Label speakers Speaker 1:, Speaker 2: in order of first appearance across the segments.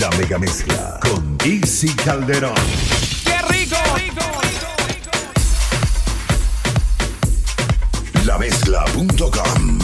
Speaker 1: La mega mezcla con Easy Calderón.
Speaker 2: ¡Qué rico!
Speaker 1: La mezcla.com.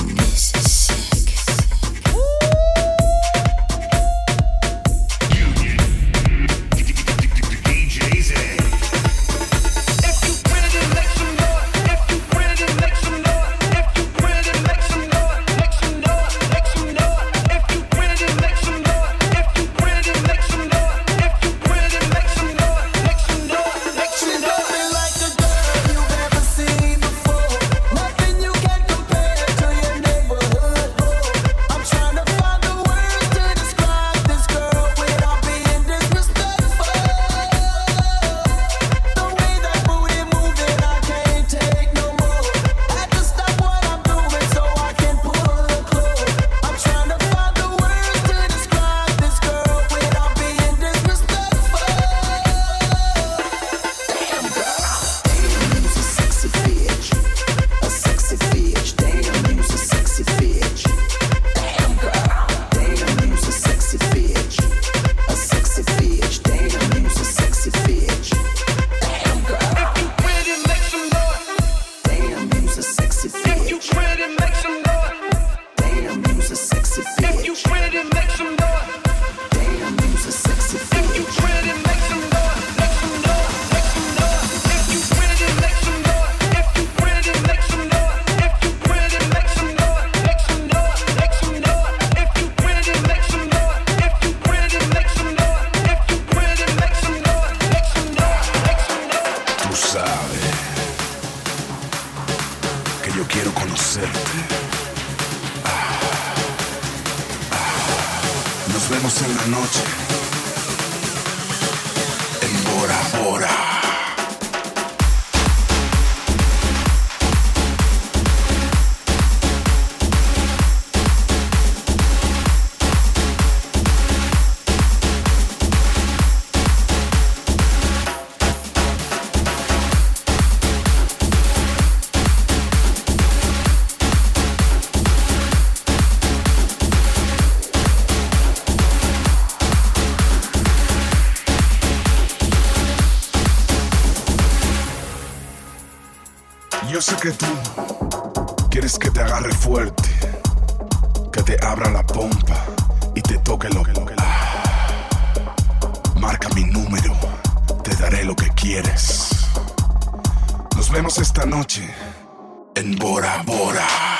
Speaker 1: sé que tú quieres que te agarre fuerte, que te abra la pompa y te toque lo que lo que. Marca mi número, te daré lo que quieres. Nos vemos esta noche en Bora Bora.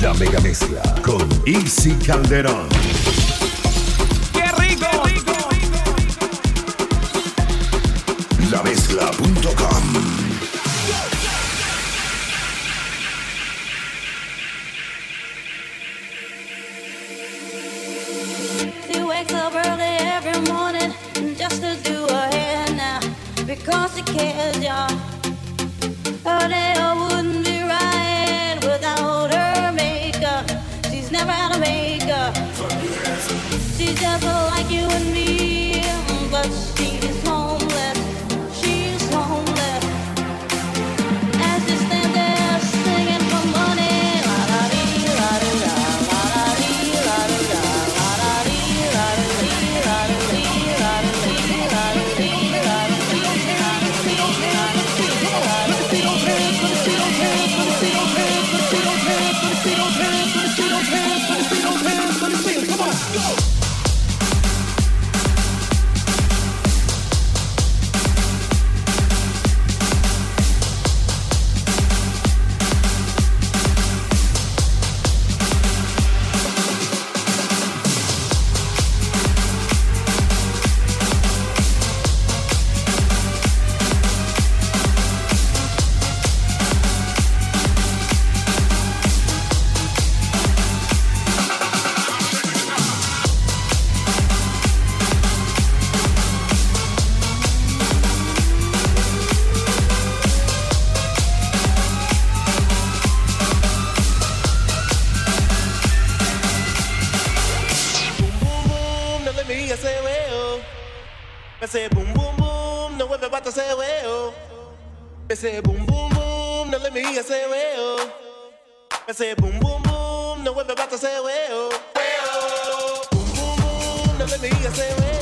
Speaker 3: La
Speaker 4: mega mezcla con Easy Calderón. Rico!
Speaker 5: ¡Qué rico!
Speaker 4: La
Speaker 3: mezcla. go. say boom boom boom, now let me hear say way oh. I say boom boom boom, now everybody say way oh, way oh. boom boom boom, now let me hear say well.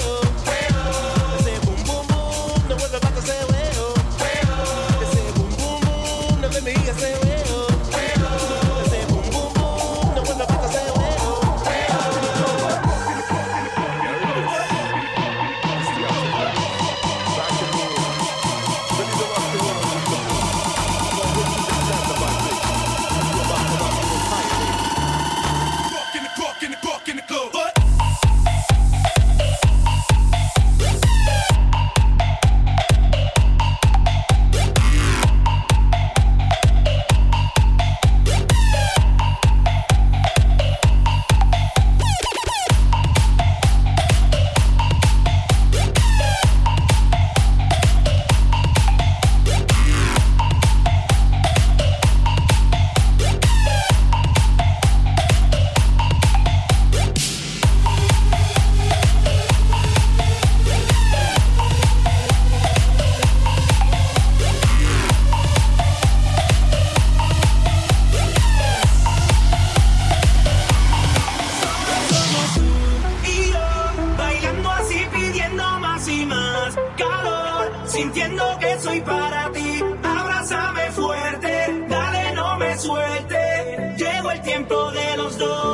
Speaker 3: suerte. Llegó el tiempo de los dos.